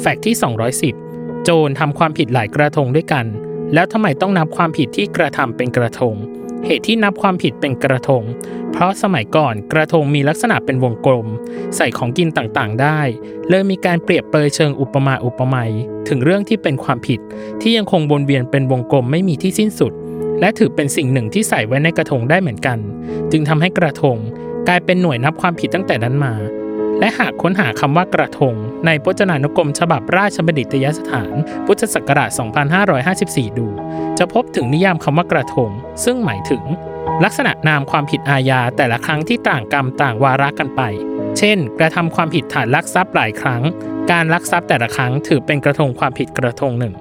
แฟกต์ที่ 210 โจรทำความผิดหลายกระทงด้วยกัน แล้วทำไมต้องนับความผิดที่กระทำเป็นกระทง เหตุที่นับความผิดเป็นกระทง เพราะสมัยก่อนกระทงมีลักษณะเป็นวงกลม ใส่ของกินต่างๆ ได้เลยมีการเปรียบเปรยเชิงอุปมาอุปไมยถึงเรื่องที่เป็นความผิด ที่ยังคงวนเวียนเป็นวงกลมไม่มีที่สิ้นสุด และถือเป็นสิ่งหนึ่งที่ใส่ไว้ในกระทงได้เหมือนกัน จึงทำให้กระทงกลายเป็นหน่วยนับความผิดตั้งแต่นั้นมา และหากค้นหาคำว่ากระทง ในพจนานุกรมฉบับราชบัณฑิตยสถาน พุทธศักราช 2554 ดู จะพบถึงนิยามคำว่ากระทง ซึ่งหมายถึง ลักษณะนามความผิดอาญาแต่ละครั้งที่ต่างกรรมต่างวาระกันไป เช่น กระทำความผิดฐานลักทรัพย์หลายครั้ง การลักทรัพย์แต่ละครั้งถือเป็นกระทงความผิดกระทงหนึ่ง